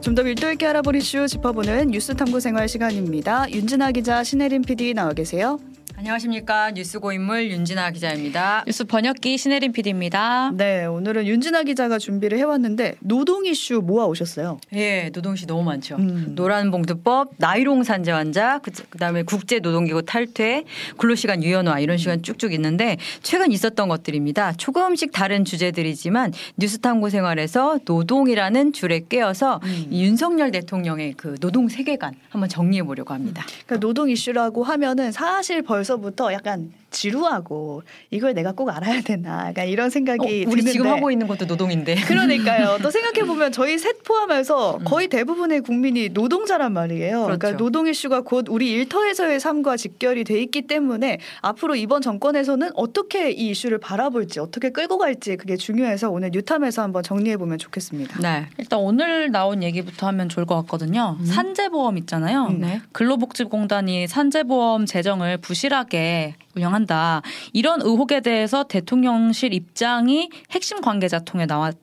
좀 더 밀도 있게 알아볼 이슈 짚어보는 뉴스 탐구 생활 시간입니다. 윤진아 기자, 신혜림 PD 나와 계세요. 안녕하십니까 뉴스 고인물 윤진아 기자입니다. 뉴스 번역기 신혜림 PD입니다. 네, 오늘은 윤진아 기자가 준비를 해왔는데 노동 이슈 모아 오셨어요. 예, 노동 이슈 너무 많죠. 음. 노란봉투법, 나이롱 산재 환자, 그, 그다음에 국제 노동기구 탈퇴, 근로시간 유연화 이런 이슈가 쭉쭉 있는데 최근 있었던 것들입니다. 조금씩 다른 주제들이지만 뉴스탐구 생활에서 노동이라는 줄에 꿰어서 음. 이 윤석열 대통령의 그 노동 세계관 한번 정리해 보려고 합니다. 그러니까 노동 이슈라고 하면은 사실 벌써 부터 약간 지루하고 이걸 내가 꼭 알아야 되나 약간 이런 생각이 어, 우리 드는데 지금 하고 있는 것도 노동인데. 그러니까요. 또 생각해 보면 저희 셋 포함해서 거의 대부분의 국민이 노동자란 말이에요. 그러니까 음. 그렇죠. 노동 이슈가 곧 우리 일터에서의 삶과 직결이 돼 있기 때문에 앞으로 이번 정권에서는 어떻게 이 이슈를 바라볼지 어떻게 끌고 갈지 그게 중요해서 오늘 뉴탐에서 한번 정리해 보면 좋겠습니다. 네. 일단 오늘 나온 얘기부터 하면 좋을 것 같거든요. 음. 산재보험 있잖아요. 음. 네. 근로복지공단이 산재보험 재정을 부실하게 운영한다. 이런 의혹에 대해서 대통령실 입장이 핵심 관계자 통해 나왔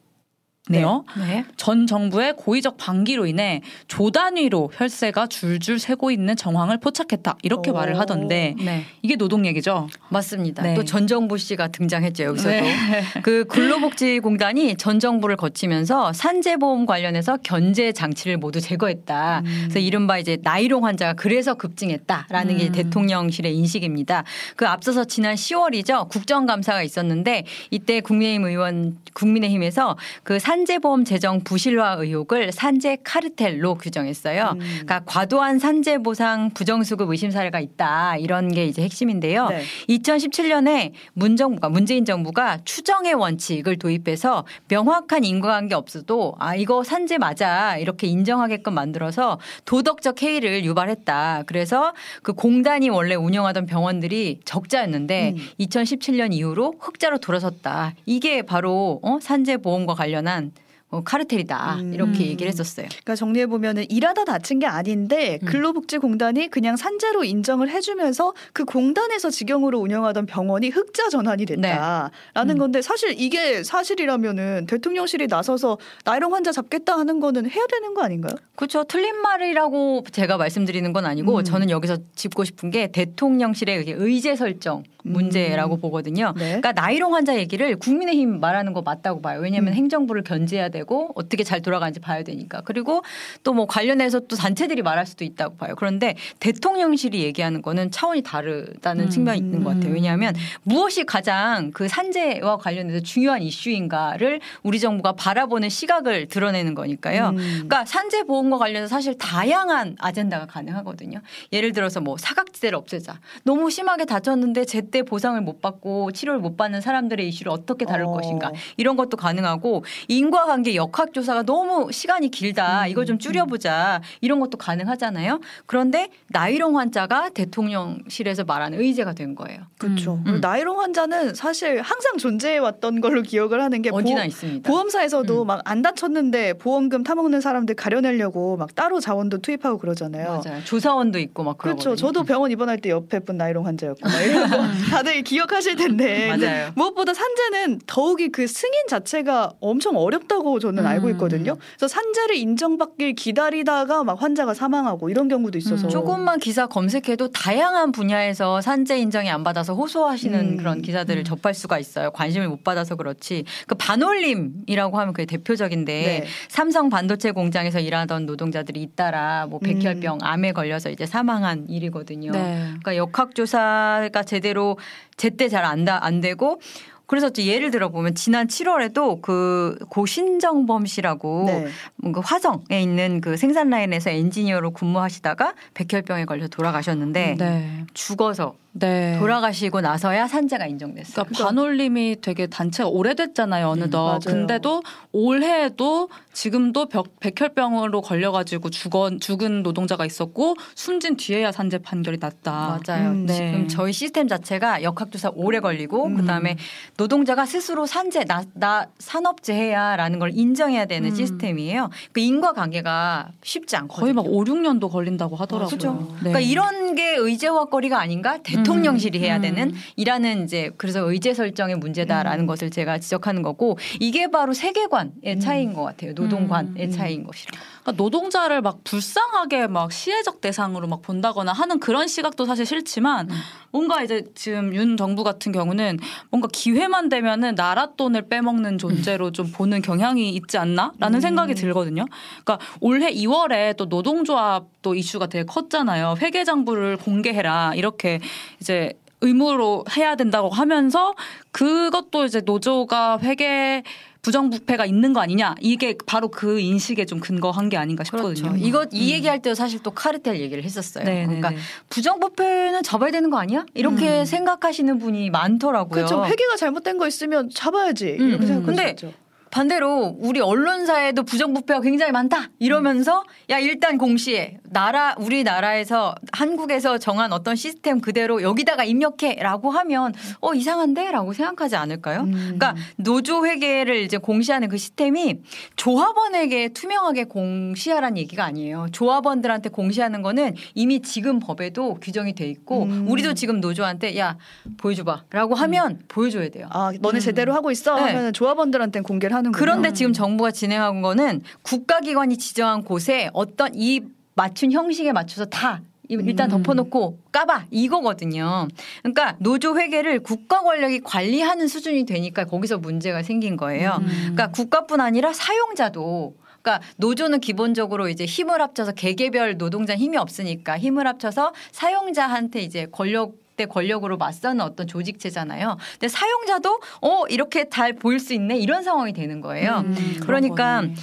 네요. 네. 전 정부의 고의적 방기로 인해 조 단위로 혈세가 줄줄 새고 있는 정황을 포착했다. 이렇게 오. 말을 하던데 네. 이게 노동 얘기죠. 맞습니다. 네. 또전 정부 씨가 등장했죠 여기서도. 네. 그 근로복지공단이 전 정부를 거치면서 산재보험 관련해서 견제 장치를 모두 제거했다. 그래서 이른바 이제 나이롱 환자가 그래서 급증했다라는 게 음. 대통령실의 인식입니다. 그 앞서서 지난 10월이죠 국정감사가 있었는데 이때 국민의힘 의원 국민의힘에서 그산 재보험 재정 부실화 의혹을 산재 카르텔로 규정했어요. 음. 그러니까 과도한 산재 보상 부정수급 의심 사례가 있다 이런 게 이제 핵심인데요. 네. 2017년에 문 정부가 문재인 정부가 추정의 원칙을 도입해서 명확한 인과관계 없어도 아 이거 산재 맞아 이렇게 인정하게끔 만들어서 도덕적 해이를 유발했다. 그래서 그 공단이 원래 운영하던 병원들이 적자였는데 음. 2017년 이후로 흑자로 돌아섰다. 이게 바로 어? 산재 보험과 관련한 어, 카르텔이다 음. 이렇게 얘기를 했었어요. 그러니까 정리해 보면은 일하다 다친 게 아닌데 음. 근로복지공단이 그냥 산재로 인정을 해주면서 그 공단에서 직영으로 운영하던 병원이 흑자 전환이 됐다라는 네. 음. 건데 사실 이게 사실이라면은 대통령실이 나서서 나이롱 환자 잡겠다 하는 거는 해야 되는 거 아닌가요? 그렇죠. 틀린 말이라고 제가 말씀드리는 건 아니고 음. 저는 여기서 짚고 싶은 게 대통령실의 의제 설정 문제라고 음. 보거든요. 네. 그러니까 나이롱 환자 얘기를 국민의힘 말하는 거 맞다고 봐요. 왜냐하면 음. 행정부를 견제해야 되고 어떻게 잘 돌아가는지 봐야 되니까. 그리고 또 뭐 관련해서 또 단체들이 말할 수도 있다고 봐요. 그런데 대통령실이 얘기하는 거는 차원이 다르다는 음. 측면이 있는 것 같아요. 왜냐하면 무엇이 가장 그 산재와 관련해서 중요한 이슈인가를 우리 정부가 바라보는 시각을 드러내는 거니까요. 음. 그러니까 산재 보험과 관련해서 사실 다양한 아젠다가 가능하거든요. 예를 들어서 뭐 사각지대를 없애자. 너무 심하게 다쳤는데 제때 보상을 못 받고 치료를 못 받는 사람들의 이슈를 어떻게 다룰 어. 것인가. 이런 것도 가능하고 인과관계 역학조사가 너무 시간이 길다. 음. 이거 좀 줄여보자. 이런 것도 가능하잖아요. 그런데 나이롱 환자가 대통령실에서 말하는 의제가 된 거예요. 그렇죠. 음. 나이롱 환자는 사실 항상 존재해 왔던 걸로 기억을 하는 게 어디나 보험- 있습니다. 보험사에서도 음. 막안 다쳤는데 보험금 타먹는 사람들 가려내려고 막 따로 자원도 투입하고 그러잖아요. 맞아요. 조사원도 있고 막 그렇죠. 그러거든요. 저도 병원 입원할 때 옆에 분 나이롱 환자였고 막 이런 거 다들 기억하실 텐데 맞아요. 무엇보다 산재는 더욱이 그 승인 자체가 엄청 어렵다고 저는 음. 알고 있거든요. 그래서 산재를 인정받길 기다리다가 막 환자가 사망하고 이런 경우도 있어서 음. 조금만 기사 검색해도 다양한 분야에서 산재 인정이 안 받아서 호소하시는 음. 그런 기사들을 음. 접할 수가 있어요. 관심을 못 받아서 그렇지. 그 반올림이라고 하면 그게 대표적인데 네. 삼성 반도체 공장에서 일하던 노동자들이 잇따라 뭐 백혈병, 암에 걸려서 이제 사망한 일이거든요. 네. 그러니까 역학조사가 제대로 제때 잘 안 안 되고 그래서 예를 들어 보면 지난 7월에도 그 고신정범 씨라고 네. 뭔가 화성에 있는 그 생산 라인에서 엔지니어로 근무하시다가 백혈병에 걸려 돌아가셨는데 네. 죽어서 네. 돌아가시고 나서야 산재가 인정됐어요. 그러니까 반올림이 되게 단체가 오래됐잖아요 어느덧. 음. 근데도 올해에도 지금도 벽, 백혈병으로 걸려가지고 죽은 죽은 노동자가 있었고 숨진 뒤에야 산재 판결이 났다. 맞아요. 음, 네. 지금 저희 시스템 자체가 역학조사 오래 걸리고 음. 그다음에 노동자가 스스로 산재 나, 나 산업재해야라는 걸 인정해야 되는 음. 시스템이에요. 그 인과관계가 쉽지 않거든요. 거의 막 5, 6년도 걸린다고 하더라고요. 그죠. 네. 그러니까 이런 게 의제화거리가 아닌가? 대통령 실이 해야 음. 되는 이라는 이제 그래서 의제 설정의 문제다라는 음. 것을 제가 지적하는 거고 이게 바로 세계관의 음. 차이인 것 같아요. 노동관의 음. 차이인 것이라. 그러니까 노동자를 막 불쌍하게 막 시혜적 대상으로 막 본다거나 하는 그런 시각도 사실 싫지만 음. 뭔가 이제 지금 윤 정부 같은 경우는 뭔가 기회만 되면은 나라 돈을 빼먹는 존재로 좀 보는 경향이 있지 않나라는 음. 생각이 들거든요. 그러니까 올해 2월에 또 노동조합도 이슈가 되게 컸잖아요. 회계장부를 공개해라 이렇게 이제 의무로 해야 된다고 하면서 그것도 이제 노조가 회계 부정부패가 있는 거 아니냐 이게 바로 그 인식에 좀 근거한 게 아닌가 싶거든요. 그렇죠. 이거 이 얘기할 때도 사실 또 카르텔 얘기를 했었어요. 네, 네, 그러니까 네. 부정부패는 잡아야 되는 거 아니야? 이렇게 생각하시는 분이 많더라고요. 그렇죠. 회계가 잘못된 거 있으면 잡아야지 음, 이렇게 음. 생각할 근데. 반대로 우리 언론사에도 부정부패가 굉장히 많다 이러면서 야 일단 공시해 나라 우리나라에서 한국에서 정한 어떤 시스템 그대로 여기다가 입력해라고 하면 어 이상한데라고 생각하지 않을까요? 음. 그러니까 노조 회계를 이제 공시하는 그 시스템이 조합원에게 투명하게 공시하라는 얘기가 아니에요. 조합원들한테 공시하는 거는 이미 지금 법에도 규정이 돼 있고 음. 우리도 지금 노조한테 야 보여줘봐라고 하면 보여줘야 돼요. 아, 너네 제대로 하고 있어 네. 하면 조합원들한테는 공개를 하는 군요. 그런데 지금 정부가 진행한 거는 국가기관이 지정한 곳에 어떤 이 맞춘 형식에 맞춰서 다 일단 음. 덮어놓고 까봐 이거거든요. 그러니까 노조 회계를 국가 권력이 관리하는 수준이 되니까 거기서 문제가 생긴 거예요. 음. 그러니까 국가뿐 아니라 사용자도 그러니까 노조는 기본적으로 이제 힘을 합쳐서 개개별 노동자 힘이 없으니까 힘을 합쳐서 사용자한테 이제 권력 대 권력으로 맞서는 어떤 조직체잖아요. 근데 사용자도 어 이렇게 잘 보일 수 있네 이런 상황이 되는 거예요. 음, 그러니까. 음.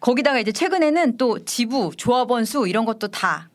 거기다가 이제 최근에는 또 지부, 조합원 수 이런 것도 다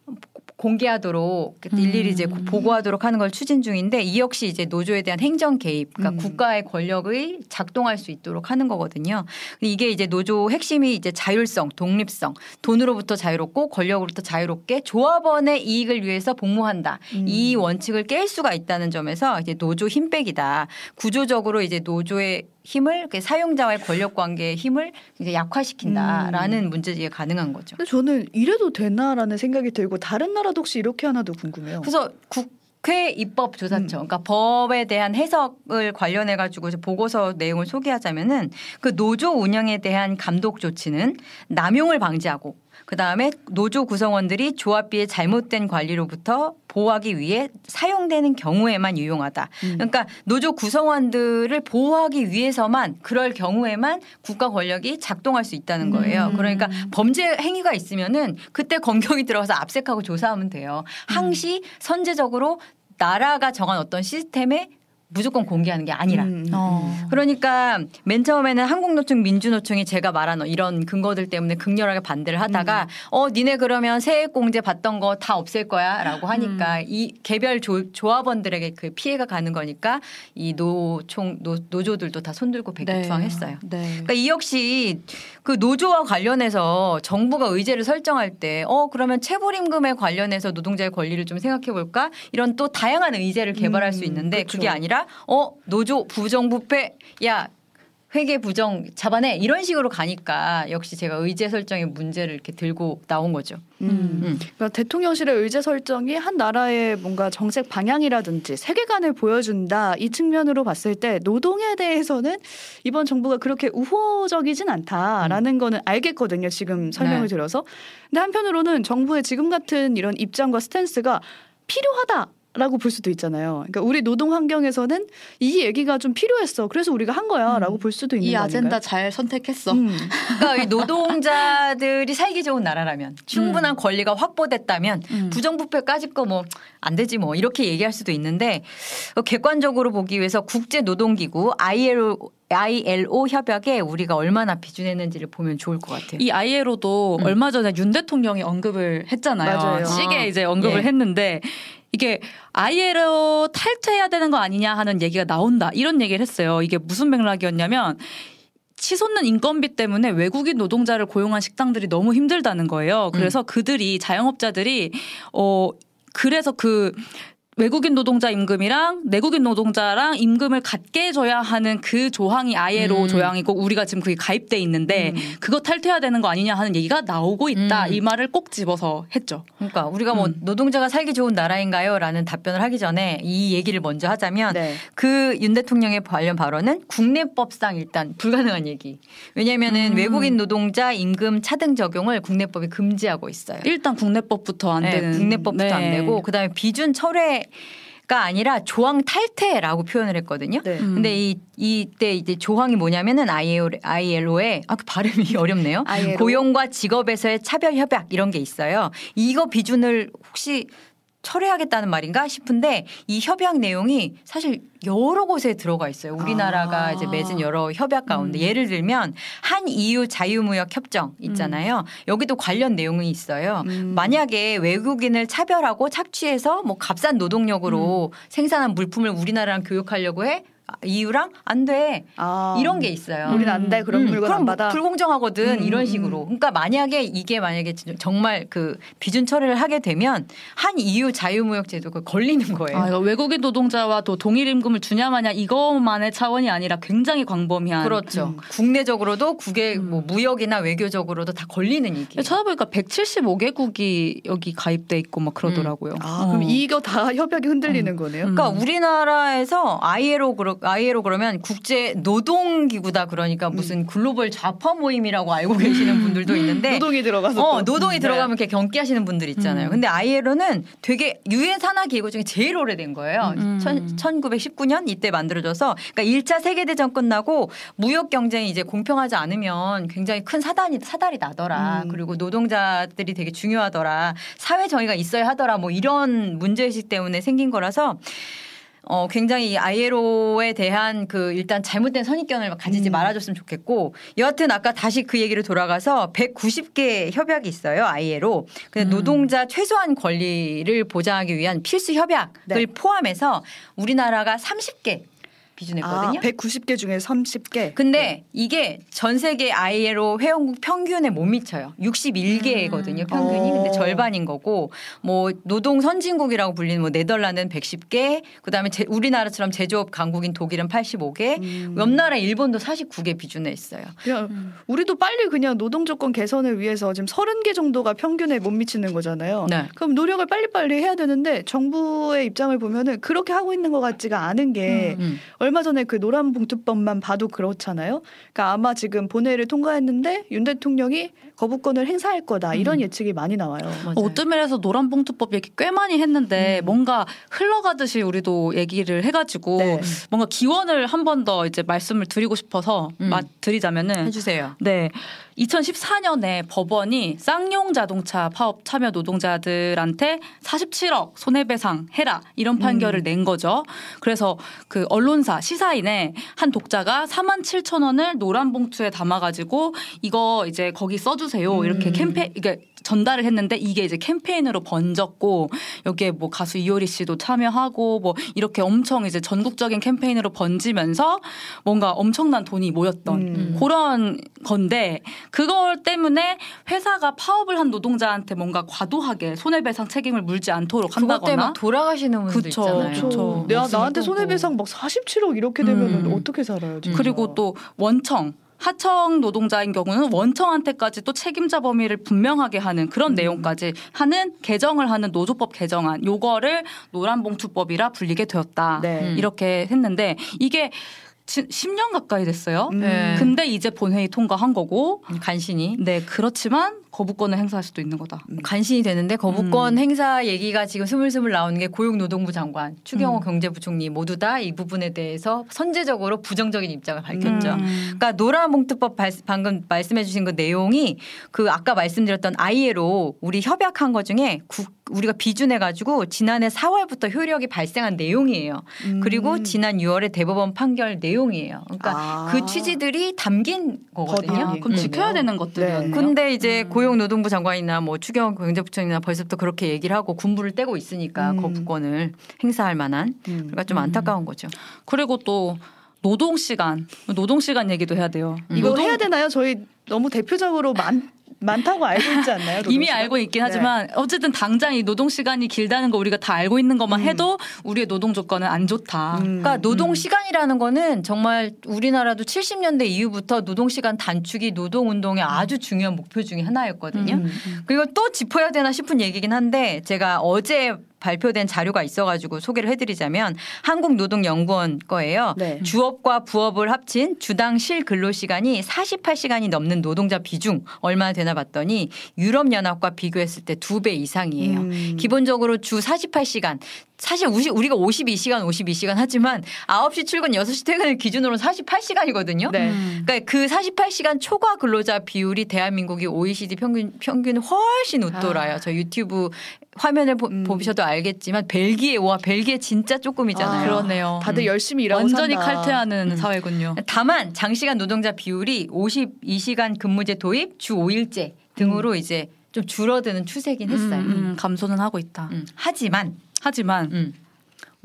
공개하도록 일일이 이제 음. 보고하도록 하는 걸 추진 중인데 이 역시 이제 노조에 대한 행정 개입, 그러니까 음. 국가의 권력을 작동할 수 있도록 하는 거거든요. 이게 이제 노조 핵심이 이제 자율성, 독립성, 돈으로부터 자유롭고 권력으로부터 자유롭게 조합원의 이익을 위해서 복무한다. 음. 이 원칙을 깰 수가 있다는 점에서 이제 노조 힘빼기다. 구조적으로 이제 노조의 힘을 그 사용자와의 권력 관계의 힘을 약화시킨다라는 문제제기가 가능한 거죠. 근데 저는 이래도 되나라는 생각이 들고 다른 나라도 혹시 이렇게 하나도 궁금해요. 그래서 국회 입법 조사처, 음. 그러니까 법에 대한 해석을 관련해 가지고 보고서 내용을 소개하자면은 그 노조 운영에 대한 감독 조치는 남용을 방지하고 그 다음에 노조 구성원들이 조합비의 잘못된 관리로부터 보호하기 위해 사용되는 경우에만 유용하다. 음. 그러니까 노조 구성원들을 보호하기 위해서만 그럴 경우에만 국가 권력이 작동할 수 있다는 거예요. 음. 그러니까 범죄 행위가 있으면은 그때 검경이 들어가서 압색하고 조사하면 돼요. 항시 선제적으로 나라가 정한 어떤 시스템에 무조건 공개하는 게 아니라. 음. 어. 그러니까 맨 처음에는 한국노총 민주노총이 제가 말한 이런 근거들 때문에 극렬하게 반대를 하다가 어 니네 그러면 세액공제 받던 거 다 없앨 거야라고 하니까 이 개별 조, 조합원들에게 그 피해가 가는 거니까 이 노총 노, 노조들도 다 손들고 백기투항했어요. 네. 그러니까 이 역시 그 노조와 관련해서 정부가 의제를 설정할 때 어 그러면 체불 임금에 관련해서 노동자의 권리를 좀 생각해 볼까 이런 또 다양한 의제를 개발할 음, 수 있는데 그쵸. 그게 아니라 어 노조 부정부패 야 회계 부정 잡아내 이런 식으로 가니까 역시 제가 의제 설정의 문제를 이렇게 들고 나온 거죠. 음. 음. 그러니까 대통령실의 의제 설정이 한 나라의 뭔가 정책 방향이라든지 세계관을 보여준다 이 측면으로 봤을 때 노동에 대해서는 이번 정부가 그렇게 우호적이진 않다라는 거는 알겠거든요. 지금 설명을 네. 들어서. 근데 한편으로는 정부의 지금 같은 이런 입장과 스탠스가 필요하다. 라고 볼 수도 있잖아요. 그러니까 우리 노동 환경에서는 이 얘기가 좀 필요했어. 그래서 우리가 한 거야라고 볼 수도 있는 이거 아젠다? 잘 선택했어. 음. 그러니까 이 노동자들이 살기 좋은 나라라면 충분한 권리가 확보됐다면 음. 부정부패까지 거 뭐 안 되지 뭐 이렇게 얘기할 수도 있는데 어, 객관적으로 보기 위해서 국제 노동기구 ILO ILO 협약에 우리가 얼마나 비준했는지를 보면 좋을 것 같아요. 이 ILO도 음. 얼마 전에 윤 대통령이 언급을 했잖아요. 맞아요. 시계 아, 이제 언급을 예. 했는데 이게 ILO 탈퇴해야 되는 거 아니냐 하는 얘기가 나온다. 이런 얘기를 했어요. 이게 무슨 맥락이었냐면 치솟는 인건비 때문에 외국인 노동자를 고용한 식당들이 너무 힘들다는 거예요. 그래서 그들이 자영업자들이 어 그래서 그 외국인 노동자 임금이랑 내국인 노동자랑 임금을 같게 줘야 하는 그 조항이 아예로 음. 조항이고 우리가 지금 그게 가입돼 있는데 음. 그거 탈퇴해야 되는 거 아니냐 하는 얘기가 나오고 있다. 음. 이 말을 꼭 집어서 했죠. 그러니까 우리가 뭐 음. 노동자가 살기 좋은 나라인가요? 라는 답변을 하기 전에 이 얘기를 먼저 하자면 네. 그윤 대통령의 관련 발언은 국내법상 일단 불가능한 얘기. 왜냐면은 음. 외국인 노동자 임금 차등 적용을 국내법이 금지하고 있어요. 일단 국내법부터 안 네, 되는 국내법부터 안 네. 되고 그다음에 비준 철회 가 아니라 조항 탈퇴라고 표현을 했거든요. 네. 음. 근데 이 이때 이제 조항이 뭐냐면은 ILO, ILO에 아, 그 발음이 어렵네요. ILO. 고용과 직업에서의 차별 협약 이런 게 있어요. 이거 비준을 혹시 철회하겠다는 말인가 싶은데 이 협약 내용이 사실 여러 곳에 들어가 있어요. 우리나라가 아. 이제 맺은 여러 협약 가운데 음. 예를 들면 한 EU 자유무역 협정 있잖아요. 여기도 관련 내용이 있어요. 음. 만약에 외국인을 차별하고 착취해서 뭐 값싼 노동력으로 생산한 물품을 우리나라랑 교육하려고 해 아, EU랑 안 돼. 아. 이런 게 있어요. 우리는 안 돼. 그런 음, 물건 그럼 안 받아. 불공정하거든 음, 이런 음, 식으로. 음. 그러니까 만약에 이게 만약에 진- 정말 그 비준 처리를 하게 되면 한 EU 자유무역 제도가 걸리는 거예요. 아, 이거 외국인 노동자와 또 동일 임금을 주냐 마냐 이것만의 차원이 아니라 굉장히 광범위한 그렇죠. 음. 국내적으로도 국외 음. 뭐 무역이나 외교적으로도 다 걸리는 얘기. 찾아보니까 175개국이 여기 가입돼 있고 막 그러더라고요. 아, 그럼 어. 이거 다 협약이 흔들리는 거네요. 음. 그러니까 우리나라에서 ILO 그러 ILO 그러면 국제 노동 기구다 그러니까 무슨 글로벌 좌파 모임이라고 알고 계시는 분들도 있는데 노동이 들어가서 어, 또. 노동이 네. 들어가면 이렇게 경기하시는 분들 있잖아요. 음. 근데 ILO는 되게 유엔 산하 기구 중에 제일 오래된 거예요. 음. 천, 1919년 이때 만들어져서 그러니까 1차 세계 대전 끝나고 무역 경쟁이 이제 공평하지 않으면 굉장히 큰 사단이 사달이 나더라. 음. 그리고 노동자들이 되게 중요하더라. 사회 정의가 있어야 하더라. 뭐 이런 문제의식 때문에 생긴 거라서 어, 굉장히 이 ILO에 대한 그 일단 잘못된 선입견을 가지지 음. 말아줬으면 좋겠고 여하튼 아까 다시 그 얘기를 돌아가서 190개 협약이 있어요 ILO. 근데 음. 노동자 최소한 권리를 보장하기 위한 필수 협약을 네. 포함해서 우리나라가 30개 비준했거든요. 아, 190개 중에 30개. 근데 이게 전 세계 ILO 회원국 평균에 못 미쳐요. 61개거든요, 평균이. 어. 근데 절반인 거고, 뭐, 노동 선진국이라고 불리는 뭐, 네덜란드는 110개, 그 다음에 우리나라처럼 제조업 강국인 독일은 85개, 음. 옆 나라 일본도 49개 비준에 있어요. 그냥 음. 우리도 빨리 그냥 노동 조건 개선을 위해서 지금 30개 정도가 평균에 못 미치는 거잖아요. 네. 그럼 노력을 빨리빨리 해야 되는데 정부의 입장을 보면은 그렇게 하고 있는 것 같지가 않은 게 음. 얼마 전에 그 노란 봉투법만 봐도 그렇잖아요. 그러니까 아마 지금 본회의를 통과했는데 윤 대통령이 거부권을 행사할 거다 이런 음. 예측이 많이 나와요. 맞아요. 오뜨밀에서 노란 봉투법 얘기 꽤 많이 했는데 음. 뭔가 흘러가듯이 우리도 얘기를 해가지고 네. 뭔가 기원을 한 번 더 이제 말씀을 드리고 싶어서 음. 마- 드리자면은 해주세요. 네. 2014년에 법원이 쌍용 자동차 파업 참여 노동자들한테 47억 손해배상 해라 이런 판결을 음. 낸 거죠. 그래서 그 언론사 시사인에 한 독자가 4만 7천 원을 노란 봉투에 담아가지고 이거 이제 거기 써주세요 이렇게 음. 캠페 이게 전달을 했는데 이게 이제 캠페인으로 번졌고 여기에 뭐 가수 이효리 씨도 참여하고 뭐 이렇게 엄청 이제 전국적인 캠페인으로 번지면서 뭔가 엄청난 돈이 모였던 음. 그런 건데 그걸 때문에 회사가 파업을 한 노동자한테 뭔가 과도하게 손해배상 책임을 물지 않도록 그것 때문에 한다거나 막 돌아가시는 그쵸, 있잖아요. 그쵸. 그렇죠. 내가 나한테. 손해배상 막 47억 이렇게 되면 음. 어떻게 살아요? 진짜. 그리고 또 원청 하청 노동자인 경우는 원청한테까지 또 책임자 범위를 분명하게 하는 그런 음. 내용까지 하는 개정을 하는 노조법 개정안 요거를 노란봉투법이라 불리게 되었다. 네. 음. 이렇게 했는데 이게 지- 10년 가까이 됐어요. 음. 네. 근데 이제 본회의 통과한 거고 간신히. 네 그렇지만 거부권을 행사할 수도 있는 거다. 간신히 되는데 거부권 음. 행사 얘기가 지금 스물스물 나오는 게 고용노동부 장관, 추경호 음. 경제부총리 모두 다 이 부분에 대해서 선제적으로 부정적인 입장을 밝혔죠. 음. 그러니까 노란봉투법 발- 방금 말씀해주신 그 내용이 그 아까 말씀드렸던 ILO 우리 협약한 것 중에 국- 우리가 비준해가지고 지난해 4월부터 효력이 발생한 내용이에요. 음. 그리고 지난 6월에 대법원 판결 내용 이에요. 그러니까 아. 그 취지들이 담긴 거거든요. 아, 그럼 네. 지켜야 되는 것들이었네요. 근데 이제 음. 고용노동부 장관이나 뭐 추경 경제부총리나 벌써부터 그렇게 얘기를 하고 군부를 떼고 있으니까 음. 거부권을 행사할 만한 음. 그러니까 좀 음. 안타까운 거죠. 그리고 또 노동 시간, 노동 시간 얘기도 해야 돼요. 음. 이거 노동- 해야 되나요? 저희 너무 대표적으로 많 많다고 알고 있지 않나요? 이미 노동시간? 알고 있긴 네. 하지만 어쨌든 당장 이 노동 시간이 길다는 거 우리가 다 알고 있는 것만 해도 우리의 노동 조건은 안 좋다. 음. 그러니까 노동 시간이라는 거는 정말 우리나라도 70년대 이후부터 노동 시간 단축이 노동 운동의 아주 중요한 목표 중에 하나였거든요. 음. 그리고 또 짚어야 되나 싶은 얘기긴 한데 제가 어제 발표된 자료가 있어가지고 소개를 해드리자면 한국노동연구원 거예요. 네. 주업과 부업을 합친 주당 실 근로 시간이 48시간이 넘는 노동자 비중 얼마나 되나 봤더니 유럽연합과 비교했을 때 두 배 이상이에요. 음. 기본적으로 주 48시간. 사실 우리가 52시간, 52시간 하지만 9시 출근, 6시 퇴근을 기준으로 48시간이거든요. 네. 음. 그러니까 그 48시간 초과 근로자 비율이 대한민국이 OECD 평균 평균 훨씬 웃돌아요. 아. 저 유튜브 화면을 보, 음. 보셔도 알겠지만 벨기에 와 벨기에 진짜 조금이잖아요. 아, 그러네요. 다들 열심히 일하고 완전히 산다. 칼퇴하는 음. 사회군요. 다만 장시간 노동자 비율이 52시간 근무제 도입, 주 5일제 등으로 이제 좀 줄어드는 추세긴 했어요. 음, 음, 감소는 하고 있다. 음. 하지만 하지만 음.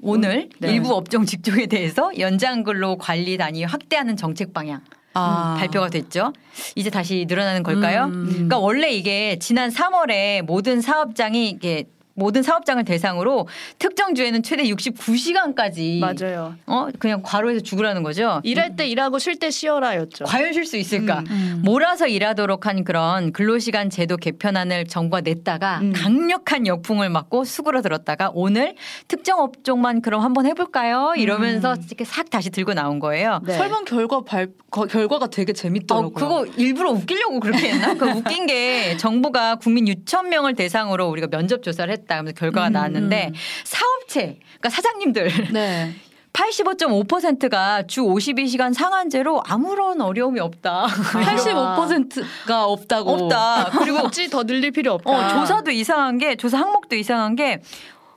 오늘 네. 일부 업종 직종에 대해서 연장 근로 관리 단위 확대하는 정책 방향 아. 음, 발표가 됐죠. 이제 다시 늘어나는 걸까요? 음. 그러니까 원래 이게 지난 3월에 모든 사업장이 이게 모든 사업장을 대상으로 특정 주에는 최대 69시간까지 맞아요. 어 그냥 과로해서 죽으라는 거죠. 일할 때 일하고 쉴 때 쉬어라였죠. 과연 쉴 수 있을까? 음. 음. 몰아서 일하도록 한 그런 근로시간 제도 개편안을 정부가 냈다가 음. 강력한 역풍을 맞고 수그러들었다가 오늘 특정 업종만 그럼 한번 해볼까요? 이러면서 이렇게 싹 다시 들고 나온 거예요. 네. 설문 결과 발 거- 결과가 되게 어, 재밌더라고요. 그거 일부러 웃기려고 그렇게 했나? 그 웃긴 게 정부가 국민 6천 명을 대상으로 우리가 면접 조사를 했다. 그러면서 결과가 음, 나왔는데 음. 사업체, 그러니까 사장님들 네. 85.5%가 주 52시간 상한제로 아무런 어려움이 없다. 85%가 없다고. 없다. 그리고 굳이 더 늘릴 필요 없다. 어, 조사도 이상한 게 조사 항목도 이상한 게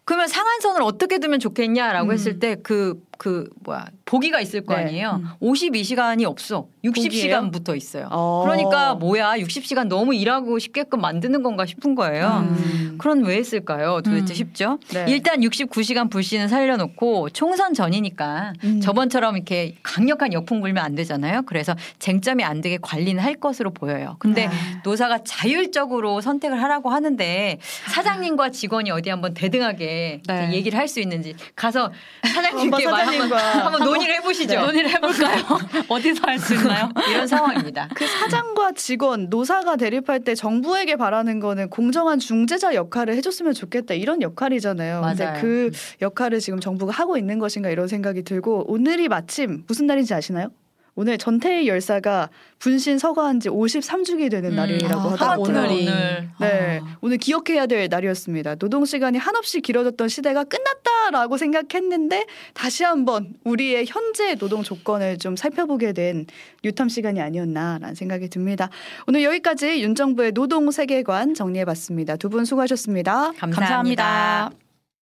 그러면 상한선을 어떻게 두면 좋겠냐라고 음. 했을 때 그 그 뭐야 보기가 있을 거 네. 아니에요. 52시간이 없어. 60시간 붙어 있어요. 어. 그러니까 뭐야 60시간 너무 일하고 싶게끔 만드는 건가 싶은 거예요. 음. 그런 왜 했을까요? 도대체 음. 싶죠? 네. 일단 69시간 불씨는 살려놓고 총선 전이니까 음. 저번처럼 이렇게 강력한 역풍 불면 안 되잖아요. 그래서 쟁점이 안 되게 관리는 할 것으로 보여요. 근데 아. 노사가 자율적으로 선택을 하라고 하는데 사장님과 직원이 어디 한번 대등하게 네. 얘기를 할 수 있는지 가서 사장님께 말 한번, 한번 논의를 해보시죠. 네, 논의를 해볼까요? 어디서 할 수 있나요? 이런 상황입니다. 그 사장과 직원, 노사가 대립할 때 정부에게 바라는 거는 공정한 중재자 역할을 해줬으면 좋겠다 이런 역할이잖아요. 근데 맞아요. 그 역할을 지금 정부가 하고 있는 것인가 이런 생각이 들고 오늘이 마침 무슨 날인지 아시나요? 오늘 전태일 열사가 분신 서거한 지 53주기 되는 음, 날이라고 아, 하더라고요. 오늘이. 오늘. 네, 아. 오늘 기억해야 될 날이었습니다. 노동 시간이 한없이 길어졌던 시대가 끝났다라고 생각했는데 다시 한번 우리의 현재 노동 조건을 좀 살펴보게 된 유탐 시간이 아니었나라는 생각이 듭니다. 오늘 여기까지 윤 정부의 노동 세계관 정리해 봤습니다. 두 분 수고하셨습니다. 감사합니다. 감사합니다.